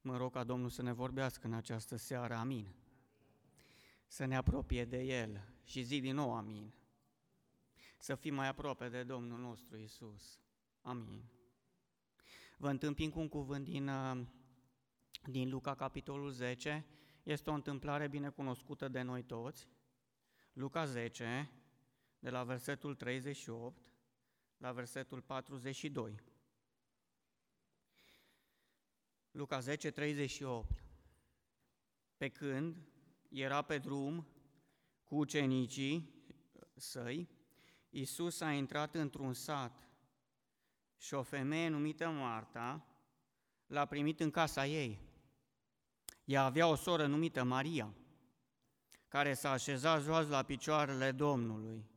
Mă rog ca Domnul să ne vorbească în această seară, amin. Să ne apropie de El și zi din nou, amin. Să fim mai aproape de Domnul nostru Isus. Amin. Vă întâmpin cu un cuvânt din, uh, din Luca, capitolul 10. Este o întâmplare bine cunoscută de noi toți. Luca 10, de la versetul 38 la versetul 42. Luca 10, 38. Pe când era pe drum cu ucenicii săi, Iisus a intrat într-un sat și o femeie numită Marta l-a primit în casa ei. Ea avea o soră numită Maria, care s-a așezat jos la picioarele Domnului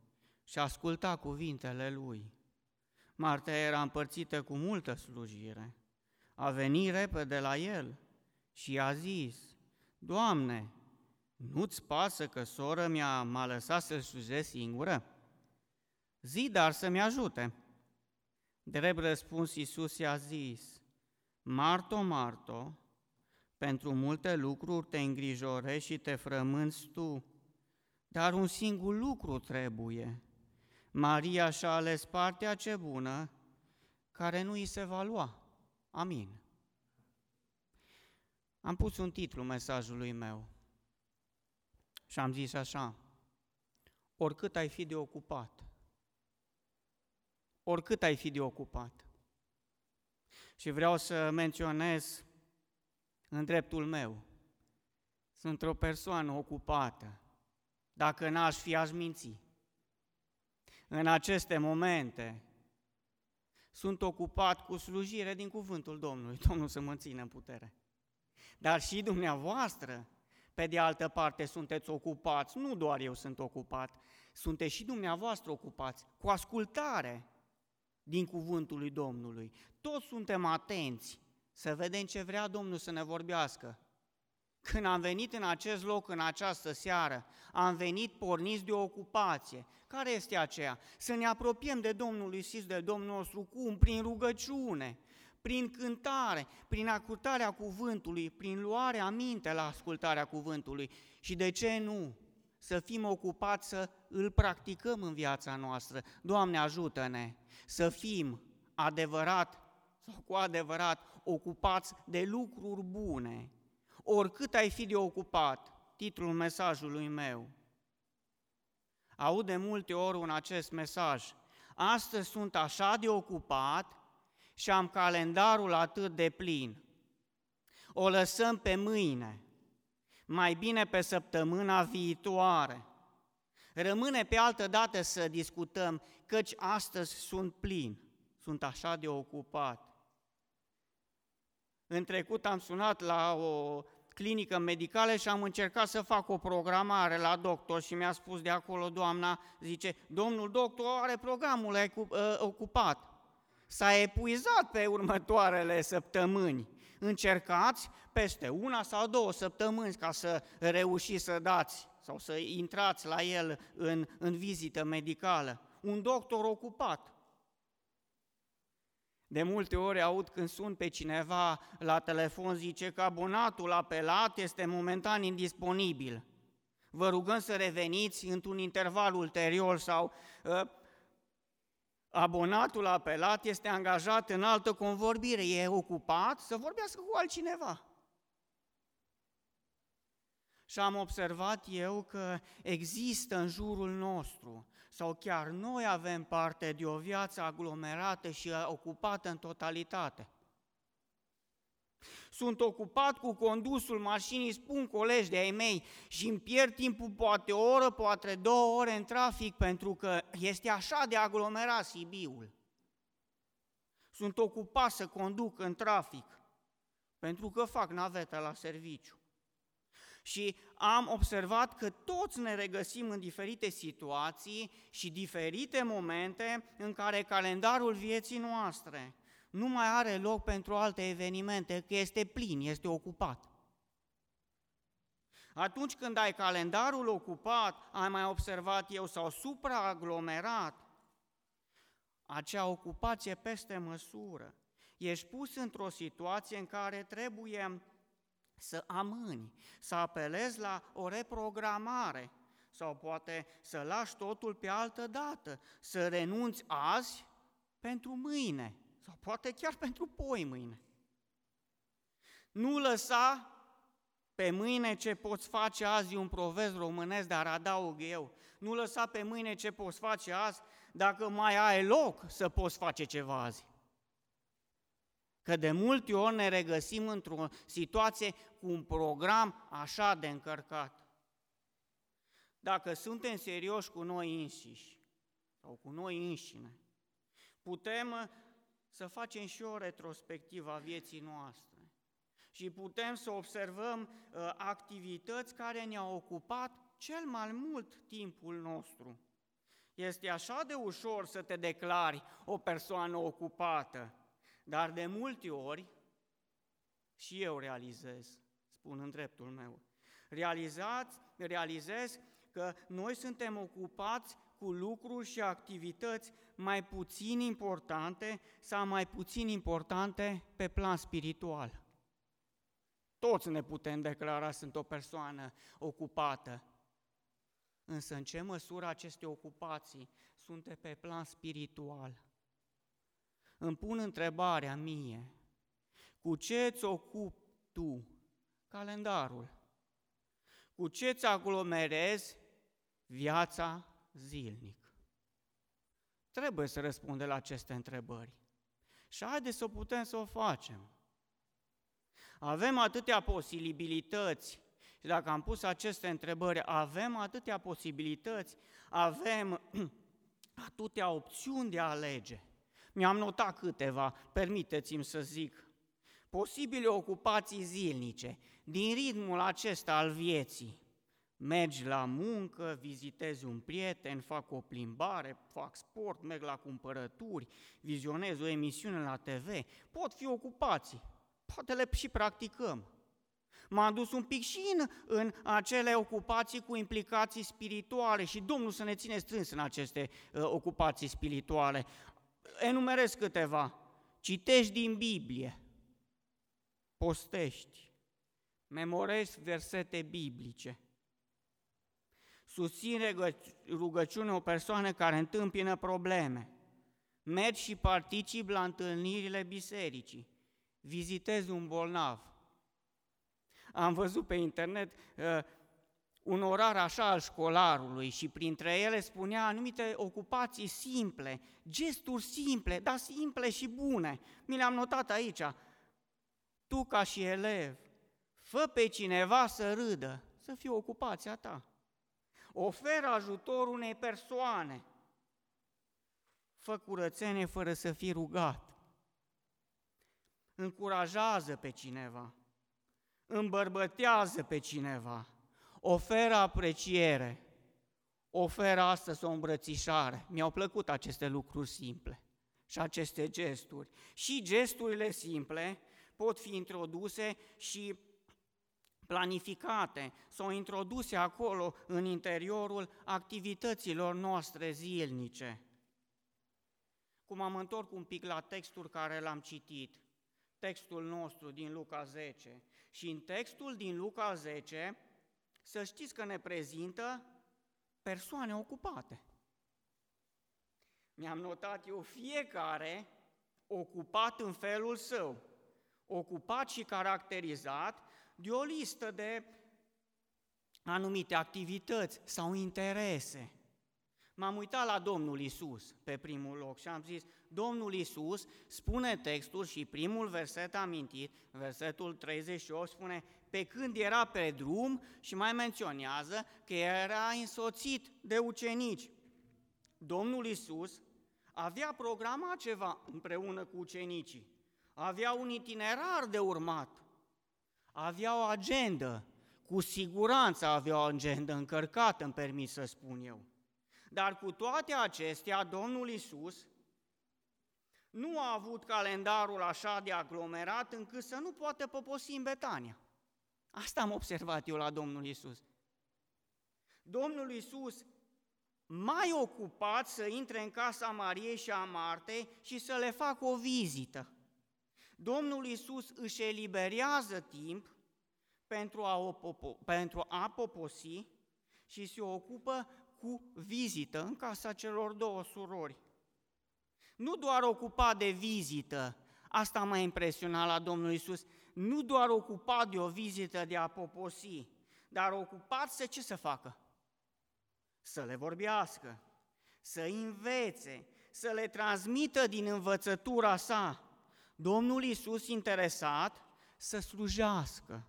și asculta cuvintele lui. Marta era împărțită cu multă slujire. A venit repede la el și a zis, Doamne, nu-ți pasă că sora mea m-a lăsat să slujesc singură? Zi dar să-mi ajute. Drept răspuns Iisus i-a zis, Marto, Marto, pentru multe lucruri te îngrijorezi și te frămânți tu, dar un singur lucru trebuie. Maria și-a ales partea ce bună, care nu îi se va lua. Amin. Am pus un titlu mesajului meu și am zis așa, oricât ai fi de ocupat, oricât ai fi de ocupat. Și vreau să menționez în dreptul meu, sunt o persoană ocupată. Dacă n-aș fi, aș minți. În aceste momente sunt ocupat cu slujire din cuvântul Domnului. Domnul să mă țină în putere. Dar și dumneavoastră, pe de altă parte, sunteți ocupați. Nu doar eu sunt ocupat, sunteți și dumneavoastră ocupați cu ascultare din cuvântul lui Domnului. Toți suntem atenți să vedem ce vrea Domnul să ne vorbească. Când am venit în acest loc, în această seară, am venit porniți de o ocupație. Care este aceea? Să ne apropiem de Domnul Iisus, de Domnul nostru, cum? Prin rugăciune, prin cântare, prin ascultarea cuvântului, prin luarea minte la ascultarea cuvântului. Și de ce nu? Să fim ocupați să îl practicăm în viața noastră. Doamne, ajută-ne să fim adevărat sau cu adevărat ocupați de lucruri bune, oricât ai fi de ocupat, titlul mesajului meu. Aud de multe ori un acest mesaj. Astăzi sunt așa de ocupat și am calendarul atât de plin. O lăsăm pe mâine, mai bine pe săptămâna viitoare. Rămâne pe altă dată să discutăm, căci astăzi sunt plin, sunt așa de ocupat. În trecut am sunat la o clinică medicală și am încercat să fac o programare la doctor și mi-a spus de acolo doamna, zice, domnul doctor are programul ă, ocupat. S-a epuizat pe următoarele săptămâni. Încercați peste una sau două săptămâni ca să reușiți să dați sau să intrați la el în, în vizită medicală. Un doctor ocupat. De multe ori aud când sun pe cineva la telefon, zice că abonatul apelat este momentan indisponibil. Vă rugăm să reveniți într-un interval ulterior sau uh, abonatul apelat este angajat în altă convorbire, e ocupat să vorbească cu altcineva. Și am observat eu că există în jurul nostru sau chiar noi avem parte de o viață aglomerată și ocupată în totalitate. Sunt ocupat cu condusul mașinii, spun colegi de ai mei, și îmi pierd timpul poate o oră, poate două ore în trafic, pentru că este așa de aglomerat Sibiul. Sunt ocupat să conduc în trafic, pentru că fac naveta la serviciu. Și am observat că toți ne regăsim în diferite situații și diferite momente în care calendarul vieții noastre nu mai are loc pentru alte evenimente, că este plin, este ocupat. Atunci când ai calendarul ocupat, ai mai observat eu, sau supraaglomerat, acea ocupație peste măsură, ești pus într-o situație în care trebuie să amâni, să apelezi la o reprogramare sau poate să lași totul pe altă dată, să renunți azi pentru mâine sau poate chiar pentru poi mâine. Nu lăsa pe mâine ce poți face azi un proverb românesc, dar adaug eu. Nu lăsa pe mâine ce poți face azi, dacă mai ai loc să poți face ceva azi. Că de multe ori ne regăsim într-o situație cu un program așa de încărcat. Dacă suntem serioși cu noi înșiși sau cu noi înșine, putem uh, să facem și o retrospectivă a vieții noastre și putem să observăm uh, activități care ne-au ocupat cel mai mult timpul nostru. Este așa de ușor să te declari o persoană ocupată, dar de multe ori, și eu realizez, spun în dreptul meu, realizați, realizez că noi suntem ocupați cu lucruri și activități mai puțin importante sau mai puțin importante pe plan spiritual. Toți ne putem declara sunt o persoană ocupată. Însă în ce măsură aceste ocupații sunt pe plan spiritual? Îmi pun întrebarea mie, cu ce îți ocupi tu calendarul? Cu ce îți aglomerezi viața zilnic? Trebuie să răspundem la aceste întrebări. Și haideți să putem să o facem. Avem atâtea posibilități și dacă am pus aceste întrebări, avem atâtea posibilități, avem atâtea opțiuni de a alege. Mi-am notat câteva, permiteți-mi să zic. Posibile ocupații zilnice, din ritmul acesta al vieții. Mergi la muncă, vizitezi un prieten, fac o plimbare, fac sport, merg la cumpărături, vizionez o emisiune la TV. Pot fi ocupații, poate le și practicăm. M-am dus un pic și în, în acele ocupații cu implicații spirituale și Domnul să ne ține strâns în aceste uh, ocupații spirituale. Enumerez câteva. Citești din Biblie, postești, memorezi versete biblice, susține rugăciune o persoană care întâmpină probleme, mergi și participi la întâlnirile bisericii, vizitezi un bolnav. Am văzut pe internet uh, un orar așa al școlarului și printre ele spunea anumite ocupații simple, gesturi simple, dar simple și bune. Mi le-am notat aici. Tu ca și elev, fă pe cineva să râdă, să fie ocupația ta. Oferă ajutor unei persoane. Fă curățenie fără să fii rugat. Încurajează pe cineva. Îmbărbătează pe cineva oferă apreciere, oferă astăzi o îmbrățișare. Mi-au plăcut aceste lucruri simple și aceste gesturi. Și gesturile simple pot fi introduse și planificate sau introduse acolo în interiorul activităților noastre zilnice. Cum am întors un pic la textul care l-am citit, textul nostru din Luca 10. Și în textul din Luca 10 să știți că ne prezintă persoane ocupate. Mi-am notat eu fiecare ocupat în felul său, ocupat și caracterizat de o listă de anumite activități sau interese. M-am uitat la Domnul Isus pe primul loc și am zis, Domnul Isus spune textul și primul verset amintit, versetul 38 spune, pe când era pe drum și mai menționează că era însoțit de ucenici. Domnul Isus avea programat ceva împreună cu ucenicii, avea un itinerar de urmat, avea o agendă, cu siguranță avea o agendă încărcată, îmi permis să spun eu. Dar cu toate acestea, Domnul Isus nu a avut calendarul așa de aglomerat încât să nu poată poposi în Betania. Asta am observat eu la Domnul Isus. Domnul Isus mai ocupat să intre în casa Mariei și a Martei și să le facă o vizită. Domnul Isus își eliberează timp pentru a, popo, pentru a poposi și se ocupă cu vizită în casa celor două surori. Nu doar ocupat de vizită, asta m-a impresionat la Domnul Isus, nu doar ocupat de o vizită de a poposi, dar ocupat să ce să facă? Să le vorbească, să învețe, să le transmită din învățătura sa. Domnul Isus interesat să slujească,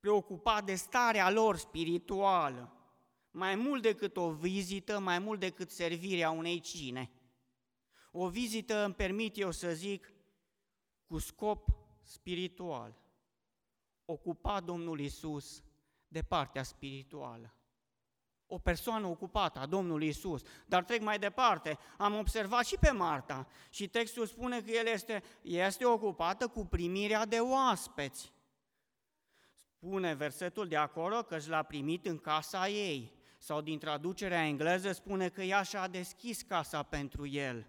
preocupat de starea lor spirituală, mai mult decât o vizită, mai mult decât servirea unei cine. O vizită îmi permit eu să zic cu scop spiritual. Ocupa Domnul Isus de partea spirituală. O persoană ocupată a Domnului Isus. Dar trec mai departe. Am observat și pe Marta și textul spune că el este, este ocupată cu primirea de oaspeți. Spune versetul de acolo că l-a primit în casa ei. Sau din traducerea engleză spune că ea și-a deschis casa pentru el.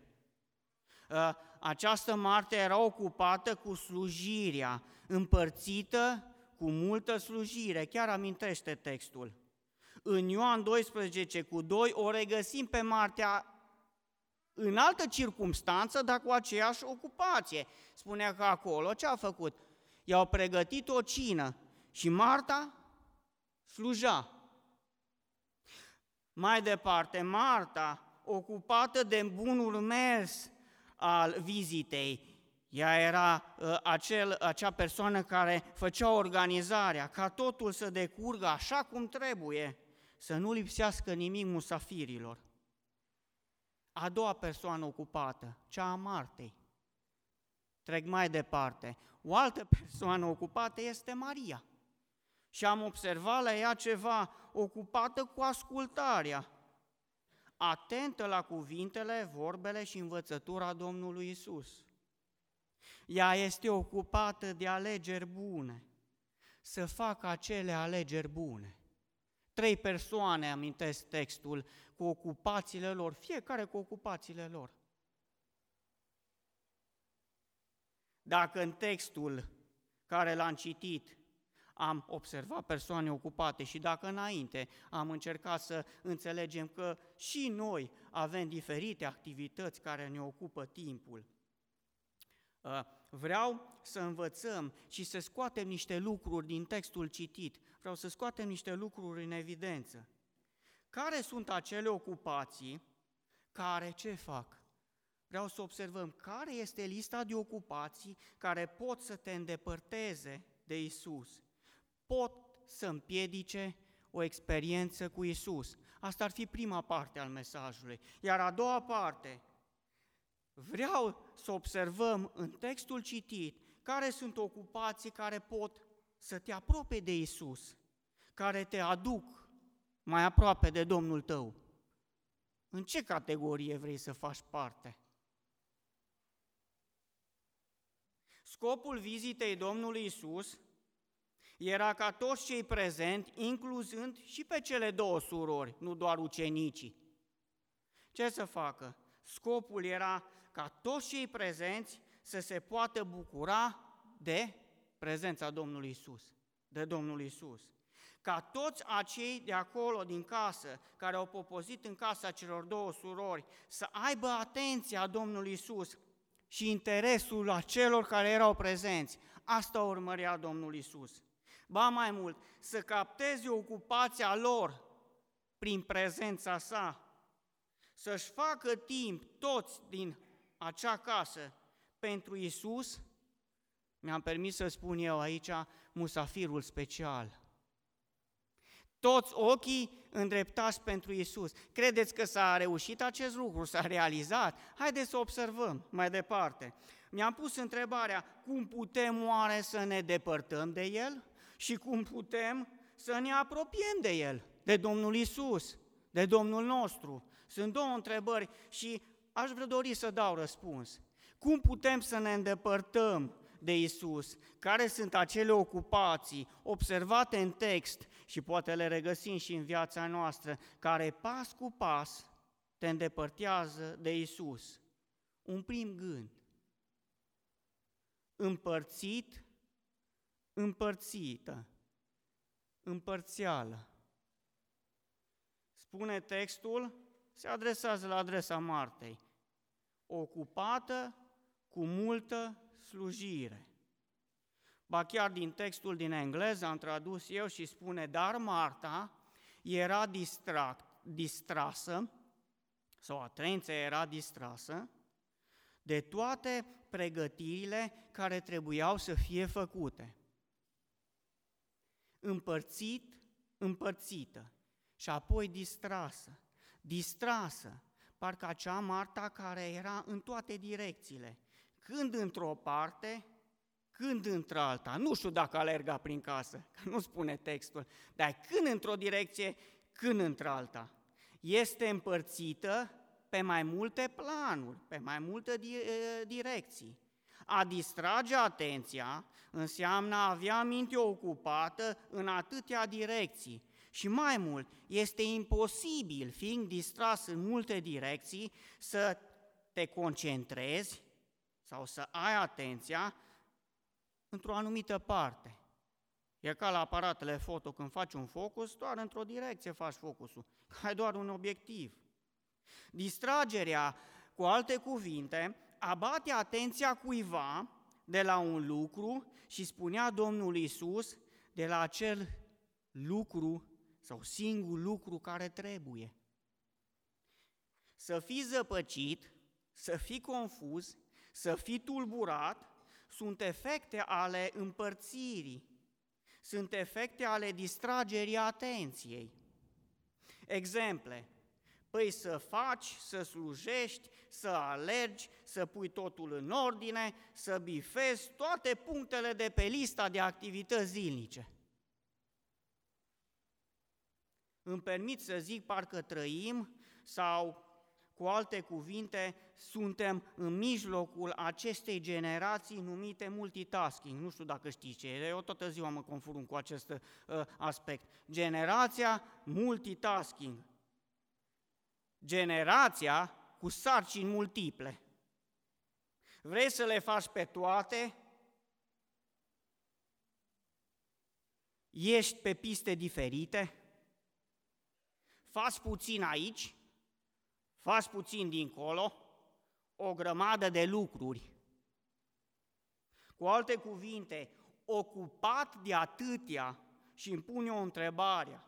Ă, această Marta era ocupată cu slujirea, împărțită cu multă slujire, chiar amintește textul. În Ioan 12 cu 2 o regăsim pe Marta în altă circumstanță, dar cu aceeași ocupație. Spunea că acolo ce a făcut? I-au pregătit o cină și Marta sluja. Mai departe, Marta, ocupată de bunul mers al vizitei, ea era uh, acel, acea persoană care făcea organizarea, ca totul să decurgă așa cum trebuie, să nu lipsească nimic musafirilor. A doua persoană ocupată, cea a Martei. Trec mai departe. O altă persoană ocupată este Maria. Și am observat la ea ceva ocupată cu ascultarea, atentă la cuvintele, vorbele și învățătura Domnului Isus. Ea este ocupată de alegeri bune, să facă acele alegeri bune. Trei persoane amintesc textul cu ocupațiile lor, fiecare cu ocupațiile lor. Dacă în textul care l-am citit am observat persoane ocupate și dacă înainte am încercat să înțelegem că și noi avem diferite activități care ne ocupă timpul, ă, vreau să învățăm și să scoatem niște lucruri din textul citit, vreau să scoatem niște lucruri în evidență. Care sunt acele ocupații care ce fac? Vreau să observăm care este lista de ocupații care pot să te îndepărteze de Isus pot să împiedice o experiență cu Isus. Asta ar fi prima parte al mesajului. Iar a doua parte, vreau să observăm în textul citit care sunt ocupații care pot să te apropie de Isus, care te aduc mai aproape de Domnul tău. În ce categorie vrei să faci parte? Scopul vizitei Domnului Isus era ca toți cei prezenți, incluzând și pe cele două surori, nu doar ucenicii. Ce să facă? Scopul era ca toți cei prezenți să se poată bucura de prezența Domnului Isus, de Domnul Isus. Ca toți acei de acolo, din casă, care au popozit în casa celor două surori, să aibă atenția Domnului Isus și interesul acelor care erau prezenți. Asta urmărea Domnul Isus. Ba mai mult, să capteze ocupația lor prin prezența sa, să-și facă timp toți din acea casă pentru Isus, mi-am permis să spun eu aici, musafirul special. Toți ochii îndreptați pentru Isus. Credeți că s-a reușit acest lucru, s-a realizat? Haideți să observăm mai departe. Mi-am pus întrebarea, cum putem oare să ne depărtăm de El? Și cum putem să ne apropiem de El, de Domnul Isus, de Domnul nostru. Sunt două întrebări și aș vrea dori să dau răspuns. Cum putem să ne îndepărtăm de Isus? Care sunt acele ocupații observate în text și poate le regăsim și în viața noastră, care pas cu pas te îndepărtează de Isus? Un prim gând. Împărțit împărțită. împărțială. Spune textul, se adresează la adresa Martei, ocupată cu multă slujire. Ba chiar din textul din engleză am tradus eu și spune, dar Marta era distract, distrasă, sau atenția era distrasă, de toate pregătirile care trebuiau să fie făcute. Împărțit, împărțită și apoi distrasă. Distrasă, parcă acea Marta care era în toate direcțiile, când într-o parte, când într-alta. Nu știu dacă alerga prin casă, că nu spune textul, dar când într-o direcție, când într-alta. Este împărțită pe mai multe planuri, pe mai multe direcții. A distrage atenția înseamnă a avea minte ocupată în atâtea direcții. Și mai mult, este imposibil, fiind distras în multe direcții, să te concentrezi sau să ai atenția într-o anumită parte. E ca la aparatele foto, când faci un focus, doar într-o direcție faci focusul, că ai doar un obiectiv. Distragerea, cu alte cuvinte, abate atenția cuiva de la un lucru și spunea Domnul Isus de la acel lucru sau singur lucru care trebuie. Să fii zăpăcit, să fii confuz, să fii tulburat, sunt efecte ale împărțirii, sunt efecte ale distragerii atenției. Exemple, Păi să faci, să slujești, să alergi, să pui totul în ordine, să bifezi toate punctele de pe lista de activități zilnice. Îmi permit să zic, parcă trăim sau, cu alte cuvinte, suntem în mijlocul acestei generații numite multitasking. Nu știu dacă știți ce e, eu toată ziua mă confrunt cu acest uh, aspect. Generația multitasking generația cu sarcini multiple. Vrei să le faci pe toate? Ești pe piste diferite? Faci puțin aici, faci puțin dincolo, o grămadă de lucruri. Cu alte cuvinte, ocupat de atâtea și îmi pune o întrebare,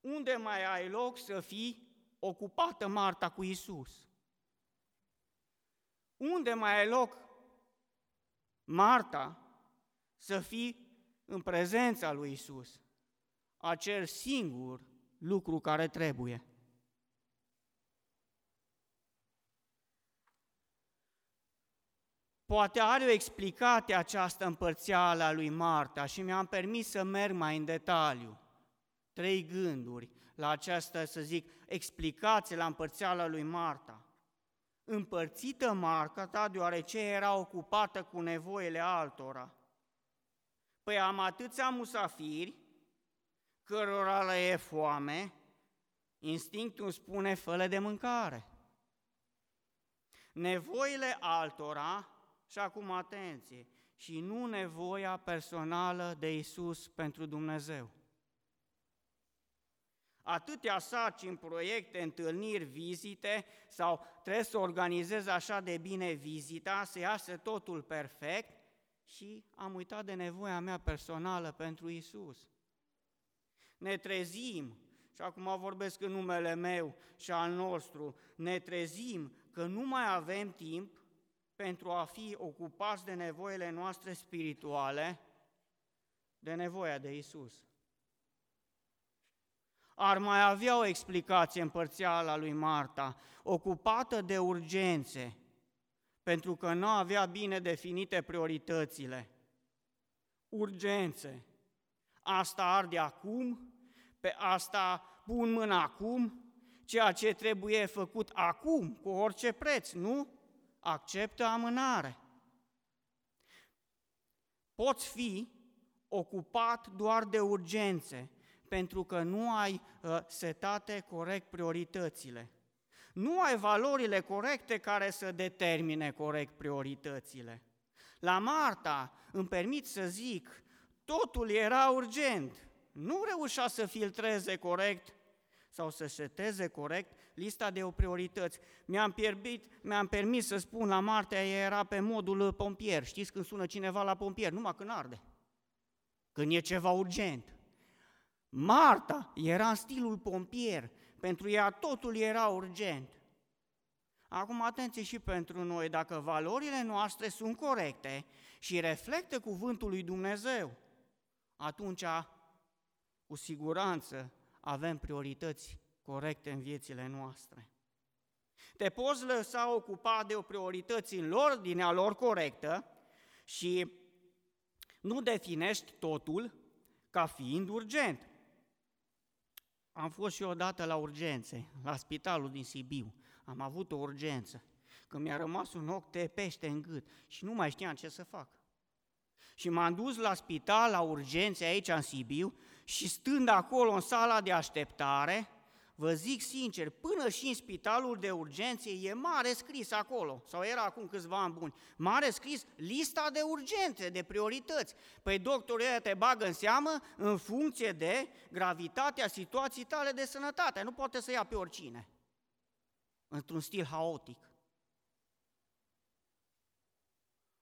unde mai ai loc să fii ocupată Marta cu Isus. Unde mai ai loc, Marta, să fii în prezența lui Isus? Acel singur lucru care trebuie. Poate are o explicație această împărțeală a lui Marta și mi-am permis să merg mai în detaliu. Trei gânduri la această, să zic, explicație la împărțeala lui Marta. Împărțită Marta ta deoarece era ocupată cu nevoile altora. Păi am atâția musafiri, cărora le e foame, instinctul spune făle de mâncare. Nevoile altora, și acum atenție, și nu nevoia personală de Isus pentru Dumnezeu atâtea sarcini, proiecte, întâlniri, vizite sau trebuie să organizez așa de bine vizita, să iasă totul perfect și am uitat de nevoia mea personală pentru Isus. Ne trezim, și acum vorbesc în numele meu și al nostru, ne trezim că nu mai avem timp pentru a fi ocupați de nevoile noastre spirituale, de nevoia de Isus ar mai avea o explicație împărțială a lui Marta, ocupată de urgențe, pentru că nu avea bine definite prioritățile. Urgențe. Asta arde acum, pe asta pun mâna acum, ceea ce trebuie făcut acum, cu orice preț, nu? Acceptă amânare. Poți fi ocupat doar de urgențe, pentru că nu ai uh, setate corect prioritățile. Nu ai valorile corecte care să determine corect prioritățile. La Marta, îmi permit să zic, totul era urgent. nu reușea să filtreze corect sau să seteze corect lista de priorități. Mi-am, pierbit, mi-am permis să spun la Marta, era pe modul pompier. Știți când sună cineva la pompier? Numai când arde. Când e ceva urgent. Marta era în stilul pompier. Pentru ea totul era urgent. Acum atenție și pentru noi, dacă valorile noastre sunt corecte și reflectă cuvântul lui Dumnezeu, atunci cu siguranță avem priorități corecte în viețile noastre. Te poți lăsa ocupat de o priorități în ordinea lor corectă și nu definești totul ca fiind urgent. Am fost și odată la urgențe, la spitalul din Sibiu. Am avut o urgență. Când mi-a rămas un ochi de pește în gât și nu mai știam ce să fac. Și m-am dus la spital, la urgențe aici în Sibiu și stând acolo în sala de așteptare, vă zic sincer, până și în spitalul de urgențe e mare scris acolo, sau era acum câțiva ani buni, mare scris lista de urgențe, de priorități. Păi doctorul te bagă în seamă în funcție de gravitatea situației tale de sănătate, nu poate să ia pe oricine, într-un stil haotic.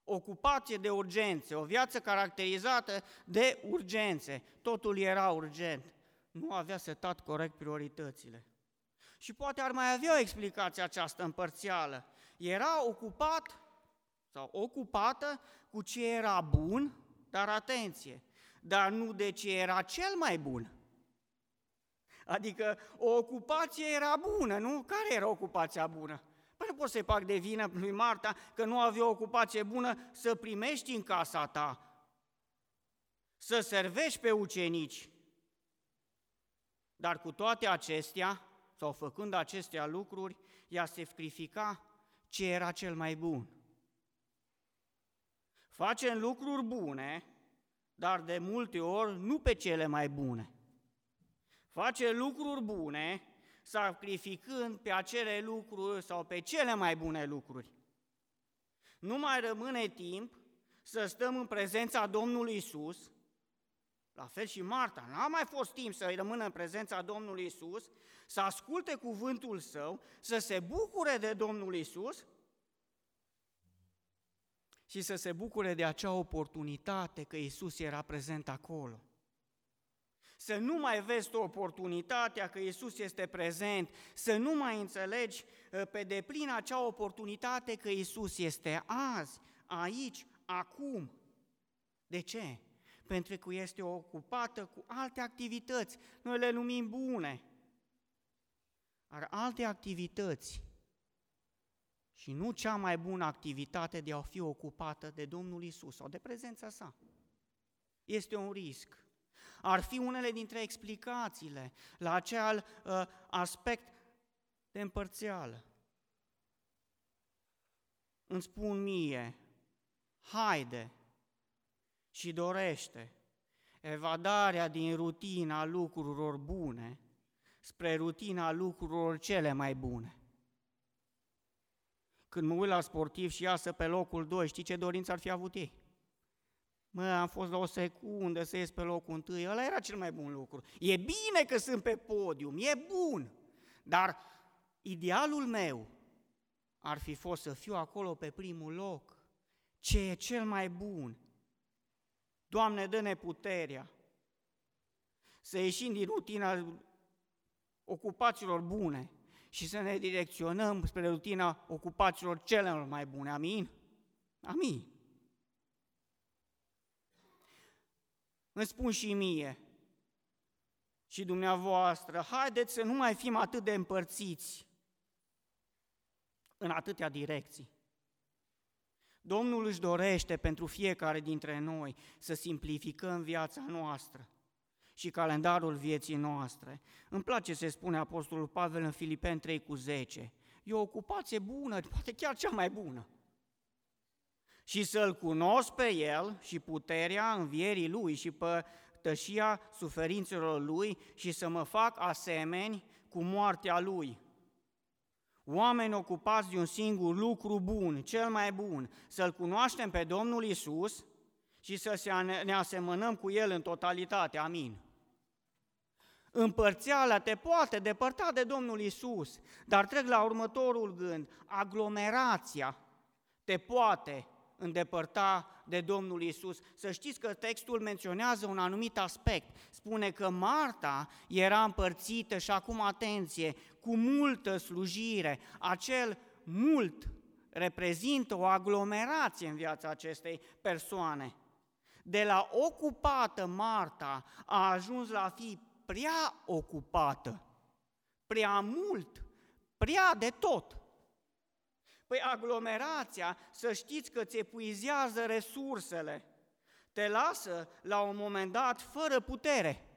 ocupație de urgențe, o viață caracterizată de urgențe. Totul era urgent. Nu avea setat corect prioritățile. Și poate ar mai avea o explicație această împărțială. Era ocupat sau ocupată cu ce era bun, dar atenție, dar nu de ce era cel mai bun. Adică o ocupație era bună, nu? Care era ocupația bună? Păi nu poți să-i fac de vină lui Marta că nu avea o ocupație bună să primești în casa ta, să servești pe ucenici. Dar cu toate acestea, sau făcând acestea lucruri, ea se sacrifica ce era cel mai bun. Facem lucruri bune, dar de multe ori nu pe cele mai bune. Face lucruri bune, sacrificând pe acele lucruri sau pe cele mai bune lucruri. Nu mai rămâne timp să stăm în prezența Domnului Isus, la fel și Marta, n-a mai fost timp să rămână în prezența Domnului Isus, să asculte cuvântul său, să se bucure de Domnul Isus și să se bucure de acea oportunitate că Isus era prezent acolo să nu mai vezi o oportunitatea că Isus este prezent, să nu mai înțelegi ă, pe deplin acea oportunitate că Isus este azi, aici, acum. De ce? Pentru că este ocupată cu alte activități, noi le numim bune. Ar alte activități și nu cea mai bună activitate de a fi ocupată de Domnul Isus sau de prezența sa. Este un risc ar fi unele dintre explicațiile la acel uh, aspect de împărțeală. Îmi spun mie, haide și dorește evadarea din rutina lucrurilor bune spre rutina lucrurilor cele mai bune. Când mă uit la sportiv și iasă pe locul 2, știi ce dorință ar fi avut ei? Mă, am fost la o secundă să ies pe locul întâi, ăla era cel mai bun lucru. E bine că sunt pe podium, e bun, dar idealul meu ar fi fost să fiu acolo pe primul loc. Ce e cel mai bun? Doamne, dă-ne puterea să ieșim din rutina ocupațiilor bune și să ne direcționăm spre rutina ocupațiilor celor mai bune. Amin? Amin. îmi spun și mie și dumneavoastră, haideți să nu mai fim atât de împărțiți în atâtea direcții. Domnul își dorește pentru fiecare dintre noi să simplificăm viața noastră și calendarul vieții noastre. Îmi place să spune Apostolul Pavel în Filipeni 3 cu 10. E o ocupație bună, poate chiar cea mai bună și să-L cunosc pe El și puterea învierii Lui și pătășia suferințelor Lui și să mă fac asemeni cu moartea Lui. Oameni ocupați de un singur lucru bun, cel mai bun, să-L cunoaștem pe Domnul Isus și să ne asemănăm cu El în totalitate. Amin. Împărțeala te poate depărta de Domnul Isus, dar trec la următorul gând, aglomerația te poate îndepărta de Domnul Isus. Să știți că textul menționează un anumit aspect. Spune că Marta era împărțită și acum atenție, cu multă slujire. Acel mult reprezintă o aglomerație în viața acestei persoane. De la ocupată Marta a ajuns la a fi prea ocupată, prea mult, prea de tot. Păi aglomerația, să știți că ți epuizează resursele, te lasă la un moment dat fără putere.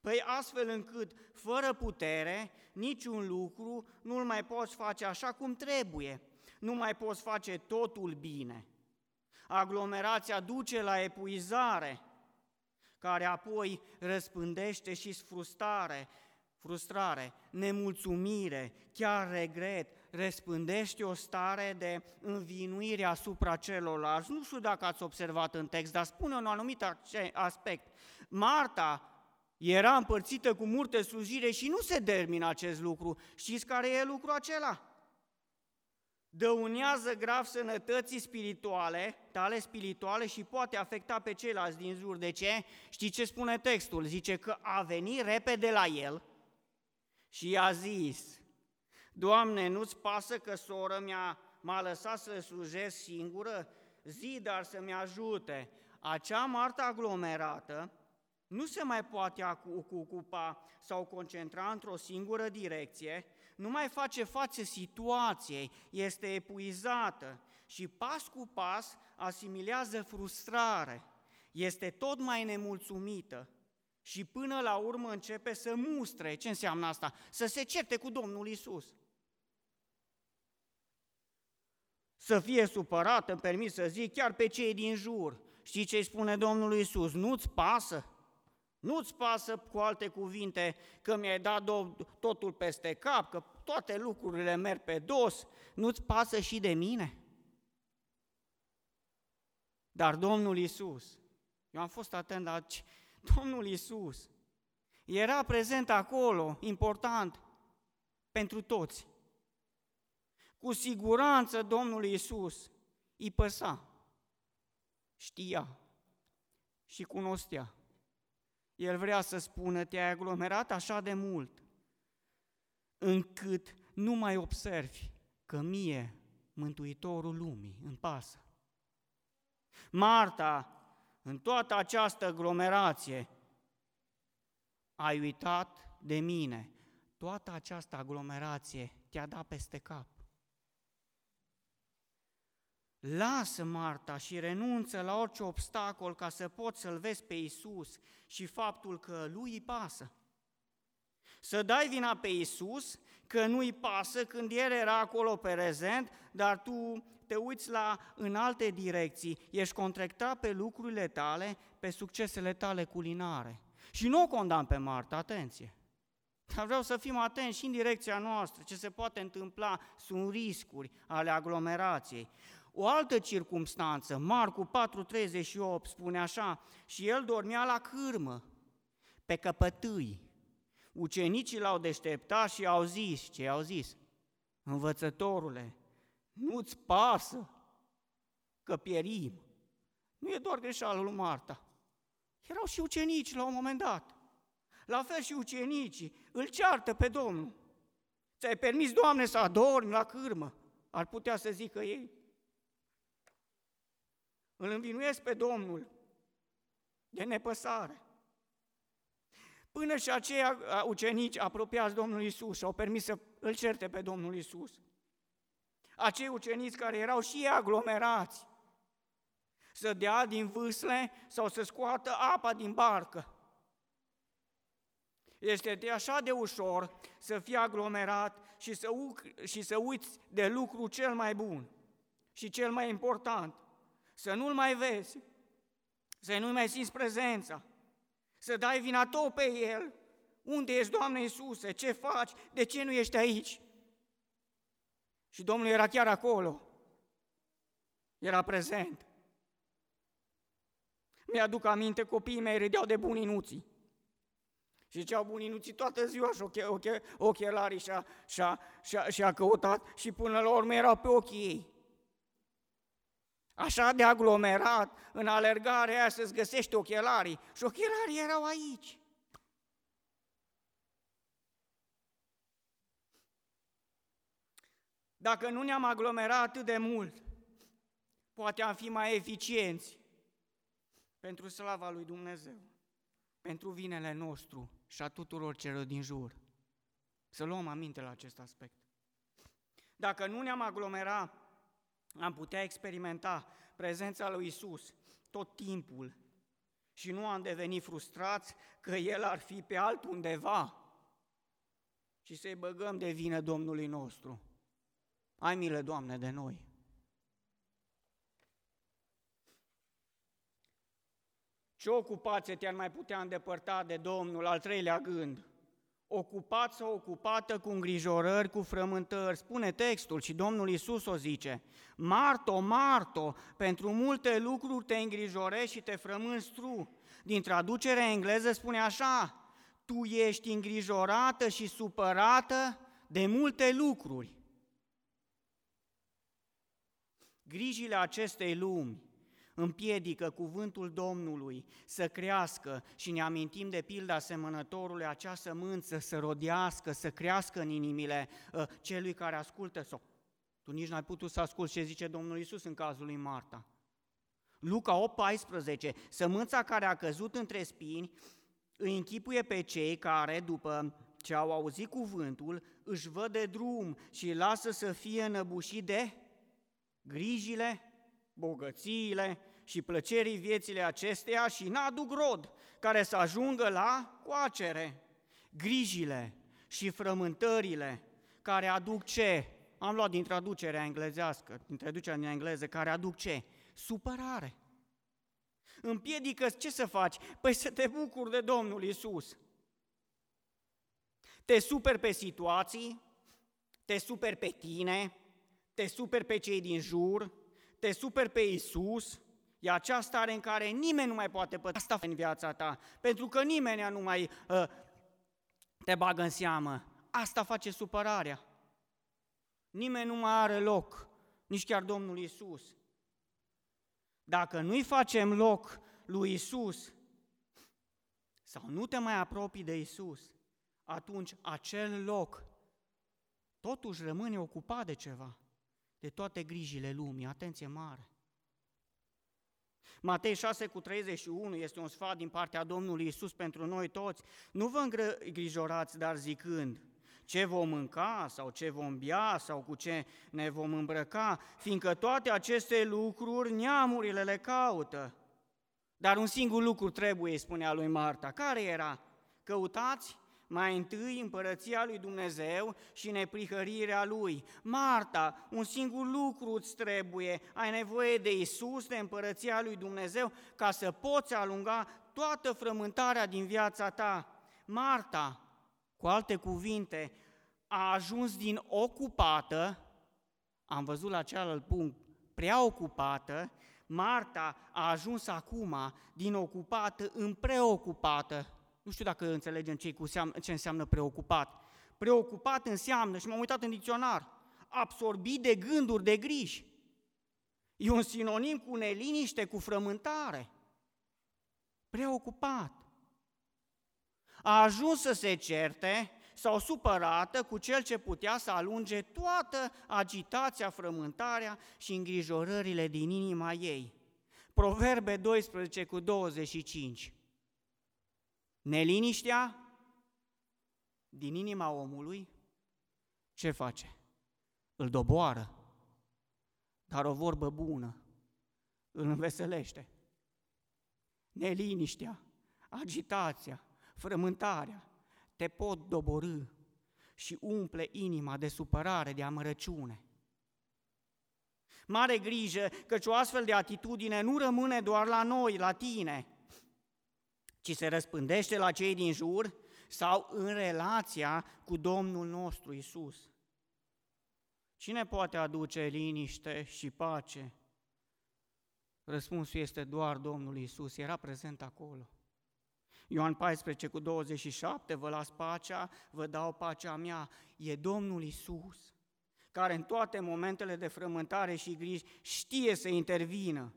Păi astfel încât, fără putere, niciun lucru nu-l mai poți face așa cum trebuie. Nu mai poți face totul bine. Aglomerația duce la epuizare, care apoi răspândește și frustrare, frustrare, nemulțumire, chiar regret, răspândește o stare de învinuire asupra celorlalți. Nu știu dacă ați observat în text, dar spune un anumit aspect. Marta era împărțită cu multe slujire și nu se termină acest lucru. Știți care e lucrul acela? Dăunează grav sănătății spirituale, tale spirituale și poate afecta pe ceilalți din jur. De ce? Știți ce spune textul? Zice că a venit repede la el și i-a zis, Doamne, nu-ți pasă că sora mea m-a lăsat să slujesc singură? Zi, dar să-mi ajute. Acea Marta aglomerată nu se mai poate ocupa sau concentra într-o singură direcție, nu mai face față situației, este epuizată și pas cu pas asimilează frustrare, este tot mai nemulțumită și până la urmă începe să mustre. Ce înseamnă asta? Să se certe cu Domnul Isus. Să fie supărată, îmi permis să zic, chiar pe cei din jur. Știi ce îi spune Domnul Isus? Nu-ți pasă? Nu-ți pasă, cu alte cuvinte, că mi-ai dat totul peste cap, că toate lucrurile merg pe dos, nu-ți pasă și de mine? Dar Domnul Isus, eu am fost atent la Domnul Isus era prezent acolo, important, pentru toți. Cu siguranță Domnul Isus îi păsa, știa și cunostea. El vrea să spună, te-ai aglomerat așa de mult, încât nu mai observi că mie, Mântuitorul lumii, îmi pasă. Marta, în toată această aglomerație, ai uitat de mine. Toată această aglomerație te-a dat peste cap. Lasă Marta și renunță la orice obstacol ca să poți să-L vezi pe Isus și faptul că lui îi pasă. Să dai vina pe Isus că nu-i pasă când El era acolo prezent, dar tu te uiți la în alte direcții, ești contractat pe lucrurile tale, pe succesele tale culinare. Și nu o condamn pe Marta, atenție! Dar vreau să fim atenți și în direcția noastră, ce se poate întâmpla, sunt riscuri ale aglomerației. O altă circumstanță, Marcu 4,38 spune așa, și el dormea la cârmă, pe căpătâi. Ucenicii l-au deșteptat și au zis, ce au zis? Învățătorule, nu-ți pasă că pierim. Nu e doar greșeala lui Marta. Erau și ucenici la un moment dat. La fel și ucenicii îl ceartă pe Domnul. Ți-ai permis, Doamne, să adormi la cârmă? Ar putea să zică ei. Îl învinuiesc pe Domnul de nepăsare. Până și aceia ucenici apropiați Domnului Isus și au permis să îl certe pe Domnul Isus. Acei ucenici care erau și ei aglomerați, să dea din vâsle sau să scoată apa din barcă. Este de așa de ușor să fii aglomerat și să, u- și să uiți de lucru cel mai bun și cel mai important – să nu-L mai vezi, să nu mai simți prezența, să dai vina tot pe El. Unde ești, Doamne Iisuse? Ce faci? De ce nu ești aici? Și Domnul era chiar acolo. Era prezent. Mi-aduc aminte, copiii mei râdeau de buninuții. Și ziceau buninuții toată ziua și oche, oche, ochelarii și-a, și-a, și-a, și-a căutat și până la urmă erau pe ochii ei. Așa de aglomerat, în alergarea aia să-ți găsești ochelarii și ochelarii erau aici. Dacă nu ne-am aglomerat atât de mult, poate am fi mai eficienți pentru slava lui Dumnezeu, pentru vinele nostru și a tuturor celor din jur. Să luăm aminte la acest aspect. Dacă nu ne-am aglomerat, am putea experimenta prezența lui Isus tot timpul și nu am devenit frustrați că El ar fi pe altundeva și să-i băgăm de vină Domnului nostru. Ai milă, Doamne, de noi. Ce ocupație te-ar mai putea îndepărta de Domnul, al treilea gând? Ocupat sau ocupată cu îngrijorări, cu frământări, spune textul și Domnul Isus o zice, Marto, Marto, pentru multe lucruri te îngrijorești și te frămânți tu. Din traducerea engleză spune așa, tu ești îngrijorată și supărată de multe lucruri. Grijile acestei lumi împiedică cuvântul Domnului să crească și ne amintim de pilda semănătorului, acea sămânță să rodească, să crească în inimile uh, celui care ascultă sau tu nici n-ai putut să asculți ce zice Domnul Isus în cazul lui Marta. Luca 8,14, sămânța care a căzut între spini îi închipuie pe cei care, după ce au auzit cuvântul, își văd de drum și lasă să fie înăbușit de grijile, bogățiile și plăcerii viețile acesteia și n-aduc rod care să ajungă la coacere. Grijile și frământările care aduc ce? Am luat din traducerea englezească, din traducerea în engleză, care aduc ce? Supărare. Împiedică ce să faci? Păi să te bucuri de Domnul Isus. Te super pe situații, te super pe tine, te super pe cei din jur, te super pe Isus, e acea stare în care nimeni nu mai poate pătra asta în viața ta, pentru că nimeni nu mai uh, te bagă în seamă. Asta face supărarea. Nimeni nu mai are loc, nici chiar Domnul Isus. Dacă nu-i facem loc lui Isus, sau nu te mai apropii de Isus, atunci acel loc totuși rămâne ocupat de ceva de toate grijile lumii. Atenție mare! Matei 6 cu 31 este un sfat din partea Domnului Isus pentru noi toți. Nu vă îngrijorați, dar zicând, ce vom mânca sau ce vom bea sau cu ce ne vom îmbrăca, fiindcă toate aceste lucruri neamurile le caută. Dar un singur lucru trebuie, spunea lui Marta. Care era? Căutați mai întâi împărăția lui Dumnezeu și neprihărirea lui. Marta, un singur lucru îți trebuie, ai nevoie de Isus, de împărăția lui Dumnezeu, ca să poți alunga toată frământarea din viața ta. Marta, cu alte cuvinte, a ajuns din ocupată, am văzut la celălalt punct, prea ocupată, Marta a ajuns acum din ocupată în preocupată. Nu știu dacă înțelegem ce, cu seam, ce înseamnă preocupat. Preocupat înseamnă, și m-am uitat în dicționar, absorbit de gânduri, de griji. E un sinonim cu neliniște, cu frământare. Preocupat. A ajuns să se certe sau supărată cu cel ce putea să alunge toată agitația, frământarea și îngrijorările din inima ei. Proverbe 12 cu 25. Neliniștea din inima omului ce face? Îl doboară, dar o vorbă bună îl înveselește. Neliniștea, agitația, frământarea te pot doborâ și umple inima de supărare, de amărăciune. Mare grijă, căci o astfel de atitudine nu rămâne doar la noi, la tine, ci se răspândește la cei din jur sau în relația cu Domnul nostru Isus. Cine poate aduce liniște și pace? Răspunsul este doar Domnul Isus, era prezent acolo. Ioan 14 cu 27, vă las pacea, vă dau pacea mea. E Domnul Isus, care în toate momentele de frământare și griji știe să intervină,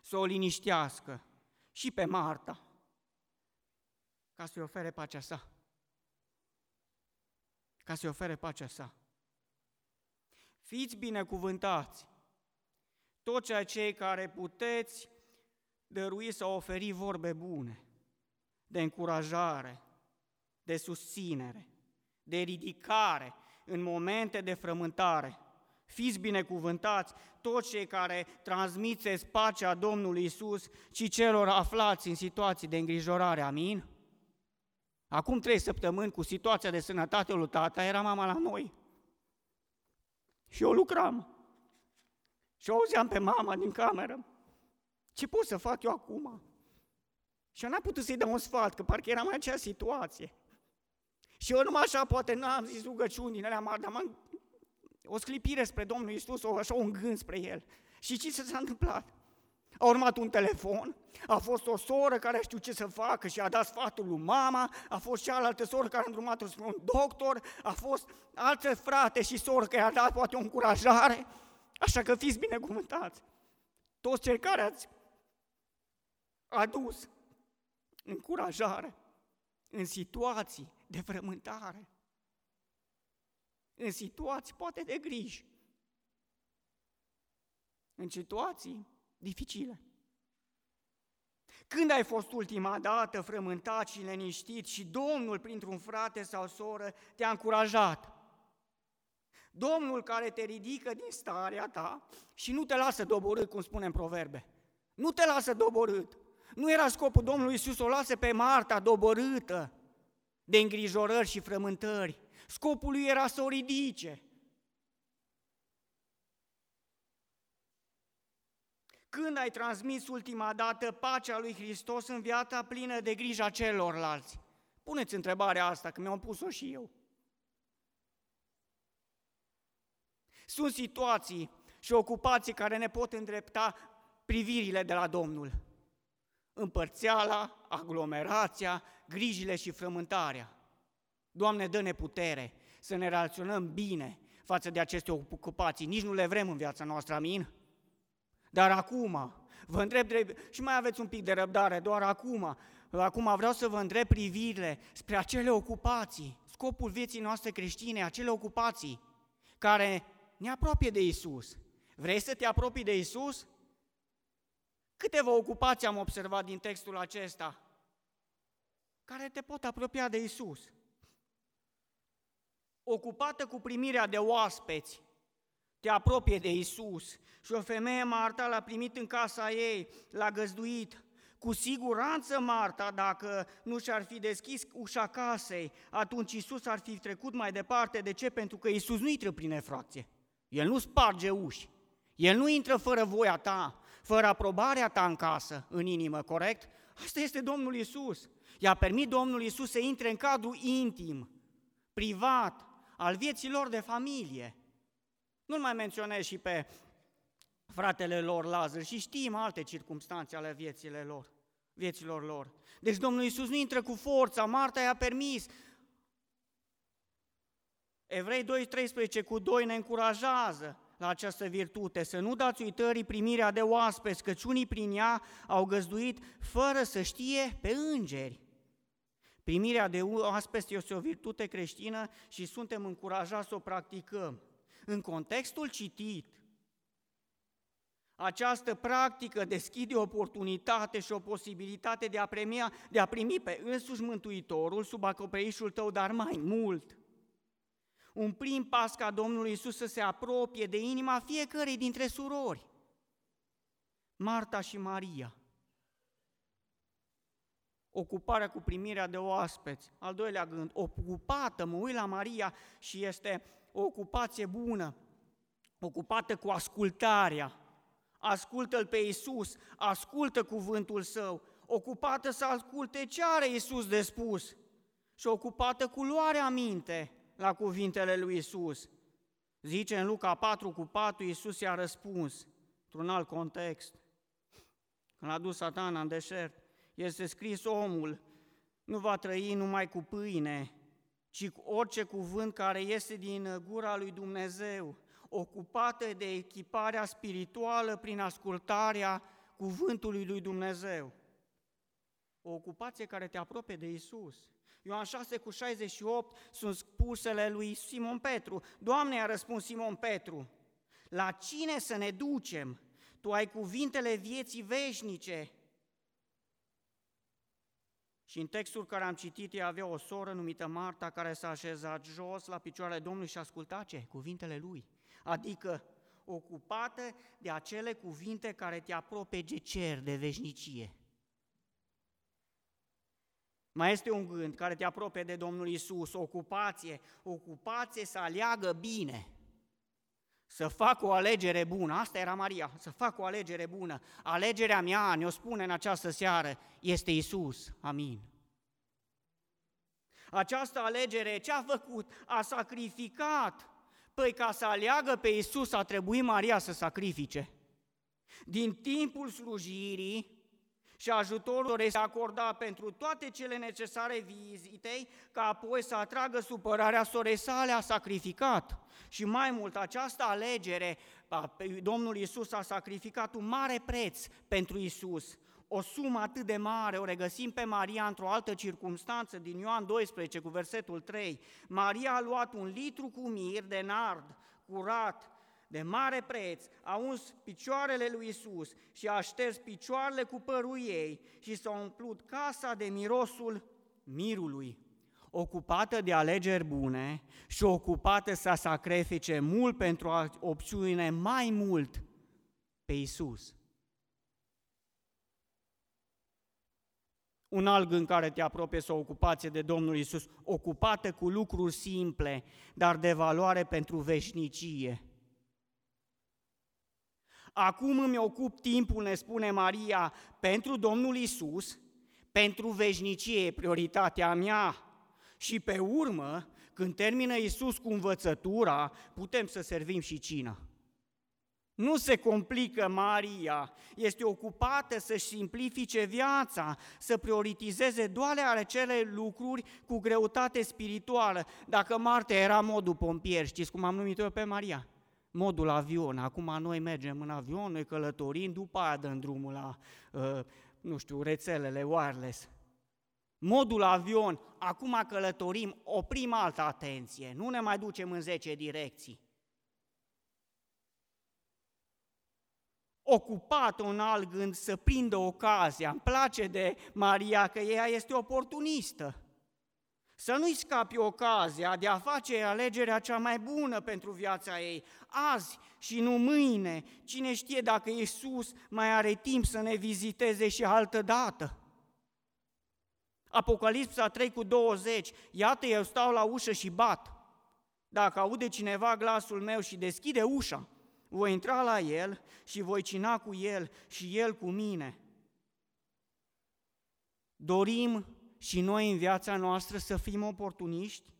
să o liniștească și pe Marta, ca să-i ofere pacea sa. Ca să-i ofere pacea sa. Fiți binecuvântați, toți cei care puteți dărui să oferi vorbe bune, de încurajare, de susținere, de ridicare în momente de frământare. Fiți binecuvântați toți cei care transmiteți pacea Domnului Isus și celor aflați în situații de îngrijorare. Amin? Acum trei săptămâni, cu situația de sănătate lui tata, era mama la noi. Și eu lucram. Și o auzeam pe mama din cameră. Ce pot să fac eu acum? Și eu n-am putut să-i dau un sfat, că parcă eram în acea situație. Și eu numai așa, poate n-am zis rugăciuni din alea mari, dar m-am o sclipire spre Domnul Iisus, o, așa un gând spre El. Și ce s-a întâmplat? A urmat un telefon, a fost o soră care a știut ce să facă și a dat sfatul lui mama, a fost cealaltă soră care a îndrumat-o spre un doctor, a fost altă frate și soră care a dat poate o încurajare, așa că fiți binecuvântați. Toți cei care ați adus încurajare în situații de frământare, în situații poate de griji, în situații dificile. Când ai fost ultima dată frământat și liniștit și Domnul, printr-un frate sau soră, te-a încurajat? Domnul care te ridică din starea ta și nu te lasă doborât, cum spune în proverbe. Nu te lasă doborât. Nu era scopul Domnului Iisus o lase pe Marta doborâtă de îngrijorări și frământări. Scopul lui era să o ridice. Când ai transmis ultima dată pacea lui Hristos în viața plină de grija celorlalți? Puneți întrebarea asta, că mi-am pus-o și eu. Sunt situații și ocupații care ne pot îndrepta privirile de la Domnul. Împărțeala, aglomerația, grijile și frământarea. Doamne, dă-ne putere să ne relaționăm bine față de aceste ocupații. Nici nu le vrem în viața noastră, amin? Dar acum, vă întreb, și mai aveți un pic de răbdare, doar acum, acum vreau să vă întreb privirile spre acele ocupații, scopul vieții noastre creștine, acele ocupații care ne apropie de Isus. Vrei să te apropii de Isus? Câteva ocupații am observat din textul acesta care te pot apropia de Isus. Ocupată cu primirea de oaspeți, te apropie de Isus. Și o femeie, Marta, l-a primit în casa ei, l-a găzduit. Cu siguranță, Marta, dacă nu și-ar fi deschis ușa casei, atunci Isus ar fi trecut mai departe. De ce? Pentru că Isus nu intră prin efracție. El nu sparge uși. El nu intră fără voia ta, fără aprobarea ta în casă, în inimă, corect? Asta este Domnul Isus. I-a permis Domnul Isus să intre în cadrul intim, privat, al vieții lor de familie. Nu-l mai menționez și pe fratele lor Lazar și știm alte circunstanțe ale viețile lor, vieților lor. Deci Domnul Iisus nu intră cu forța, Marta i-a permis. Evrei 2.13 cu 2 ne încurajează la această virtute, să nu dați uitării primirea de oaspeți, căci unii prin ea au găzduit fără să știe pe îngeri. Primirea de oaspeți este o virtute creștină și suntem încurajați să o practicăm. În contextul citit, această practică deschide o oportunitate și o posibilitate de a, premia, de a primi pe însuși Mântuitorul sub acoperișul tău, dar mai mult. Un prim pas ca Domnul Iisus să se apropie de inima fiecărei dintre surori. Marta și Maria. Ocuparea cu primirea de oaspeți. Al doilea gând, ocupată, mă uit la Maria și este o ocupație bună, ocupată cu ascultarea. Ascultă-L pe Iisus, ascultă cuvântul Său, ocupată să asculte ce are Iisus de spus și ocupată cu luarea minte la cuvintele lui Iisus. Zice în Luca 4 cu 4, Iisus i-a răspuns, într-un alt context. Când a dus satana în deșert, este scris omul nu va trăi numai cu pâine, ci cu orice cuvânt care iese din gura lui Dumnezeu, ocupată de echiparea spirituală prin ascultarea cuvântului lui Dumnezeu. O ocupație care te apropie de Isus. Ioan 6 cu 68 sunt spusele lui Simon Petru. Doamne, a răspuns Simon Petru, la cine să ne ducem? Tu ai cuvintele vieții veșnice. Și în textul care am citit, ea avea o soră numită Marta, care s-a așezat jos la picioarele Domnului și asculta ce? Cuvintele lui. Adică ocupată de acele cuvinte care te apropie de cer, de veșnicie. Mai este un gând care te apropie de Domnul Isus, ocupație, ocupație să aleagă bine, să fac o alegere bună. Asta era Maria, să fac o alegere bună. Alegerea mea, ne-o spune în această seară, este Isus. Amin. Această alegere ce a făcut? A sacrificat. Păi ca să aleagă pe Isus a trebuit Maria să sacrifice. Din timpul slujirii, și ajutorul este acordat pentru toate cele necesare vizitei, ca apoi să atragă supărarea sorei sale, a sacrificat. Și mai mult, această alegere, Domnul Isus a sacrificat un mare preț pentru Isus, o sumă atât de mare, o regăsim pe Maria într-o altă circunstanță din Ioan 12 cu versetul 3. Maria a luat un litru cu mir de nard curat de mare preț, a uns picioarele lui Isus și a șters picioarele cu părul ei și s-a umplut casa de mirosul mirului. Ocupată de alegeri bune și ocupată să sacrifice mult pentru a opțiune mai mult pe Isus. Un alt gând care te apropie să o ocupație de Domnul Isus, ocupată cu lucruri simple, dar de valoare pentru veșnicie Acum îmi ocup timpul, ne spune Maria, pentru Domnul Isus, pentru veșnicie e prioritatea mea. Și pe urmă, când termină Isus cu învățătura, putem să servim și cina. Nu se complică Maria, este ocupată să-și simplifice viața, să prioritizeze doar acele lucruri cu greutate spirituală. Dacă Marta era modul pompier, știți cum am numit-o pe Maria? Modul avion. Acum noi mergem în avion, noi călătorim, după aia dăm drumul la, uh, nu știu, rețelele wireless. Modul avion, acum călătorim, oprim altă atenție, nu ne mai ducem în 10 direcții. ocupat un alt gând să prindă ocazia. Îmi place de Maria că ea este oportunistă. Să nu-i scapi ocazia de a face alegerea cea mai bună pentru viața ei, azi și nu mâine. Cine știe dacă Iisus mai are timp să ne viziteze și altă dată. Apocalipsa 3 cu 20, iată eu stau la ușă și bat. Dacă aude cineva glasul meu și deschide ușa, voi intra la el și voi cina cu el și el cu mine. Dorim și noi în viața noastră să fim oportuniști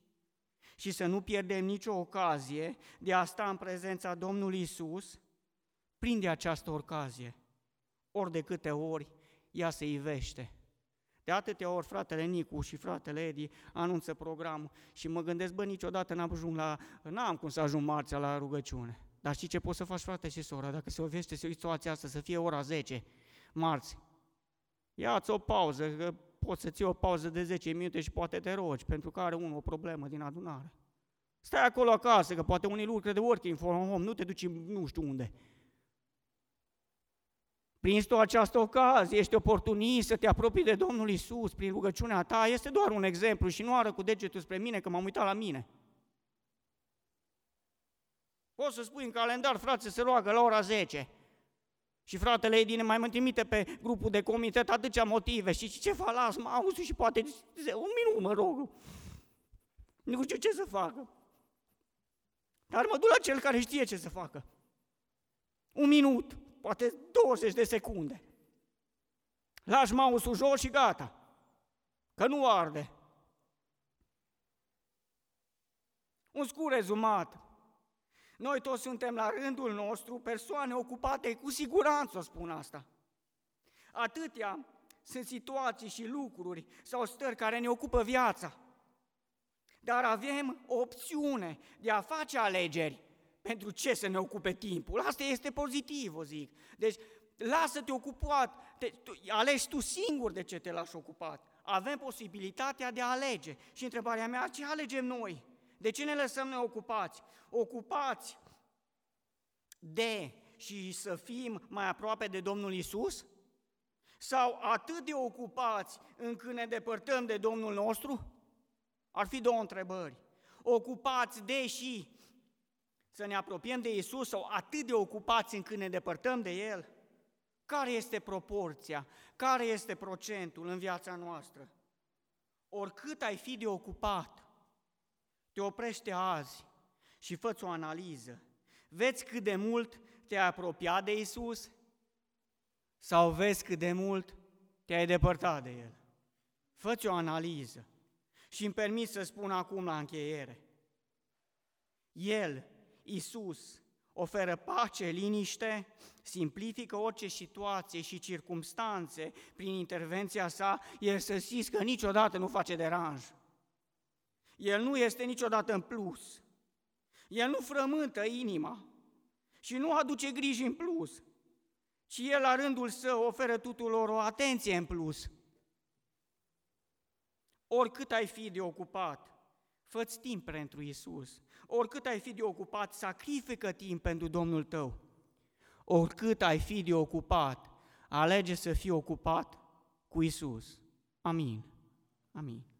și să nu pierdem nicio ocazie de a sta în prezența Domnului Isus, prinde această ocazie, ori de câte ori ea se ivește. De atâtea ori fratele Nicu și fratele Edi anunță programul și mă gândesc, bă, niciodată n-am ajung la, n-am cum să ajung marțea la rugăciune. Dar știi ce poți să faci, frate și sora? Dacă se ovește situația asta să fie ora 10, marți, ia-ți o pauză, că poți să ții o pauză de 10 minute și poate te rogi, pentru că are unul o problemă din adunare. Stai acolo acasă, că poate unii lucruri de working from home, nu te duci nu știu unde. Prin tu această ocazie, ești oportunist să te apropii de Domnul Isus prin rugăciunea ta, este doar un exemplu și nu ară cu degetul spre mine, că m-am uitat la mine. Poți să spui în calendar, frate, se roagă la ora 10. Și fratele Edine mai mă trimite pe grupul de comitet atâția motive și ce fac, las mouse și poate un minut, mă rog. Nu știu ce să facă. Dar mă duc la cel care știe ce să facă. Un minut, poate 20 de secunde. Lași mouse-ul jos și gata. Că nu arde. Un scurt rezumat. Noi toți suntem la rândul nostru persoane ocupate, cu siguranță spun asta. Atâtea sunt situații și lucruri sau stări care ne ocupă viața. Dar avem o opțiune de a face alegeri pentru ce să ne ocupe timpul. Asta este pozitiv, o zic. Deci, lasă-te ocupat, te, tu, alegi tu singur de ce te lași ocupat. Avem posibilitatea de a alege. Și întrebarea mea, ce alegem noi? De ce ne lăsăm noi ocupați? Ocupați de și să fim mai aproape de Domnul Isus? Sau atât de ocupați încât ne depărtăm de Domnul nostru? Ar fi două întrebări. Ocupați de și să ne apropiem de Isus sau atât de ocupați încât ne depărtăm de El? Care este proporția? Care este procentul în viața noastră? Oricât ai fi de ocupat, te oprește azi și fă o analiză. Vezi cât de mult te-ai apropiat de Isus sau vezi cât de mult te-ai depărtat de El. fă o analiză și îmi permis să spun acum la încheiere. El, Isus, oferă pace, liniște, simplifică orice situație și circumstanțe prin intervenția sa, el să știți că niciodată nu face deranj. El nu este niciodată în plus. El nu frământă inima și nu aduce griji în plus, ci El la rândul său oferă tuturor o atenție în plus. Oricât ai fi de ocupat, fă timp pentru Isus. Oricât ai fi de ocupat, sacrifică timp pentru Domnul tău. Oricât ai fi de ocupat, alege să fii ocupat cu Isus. Amin. Amin.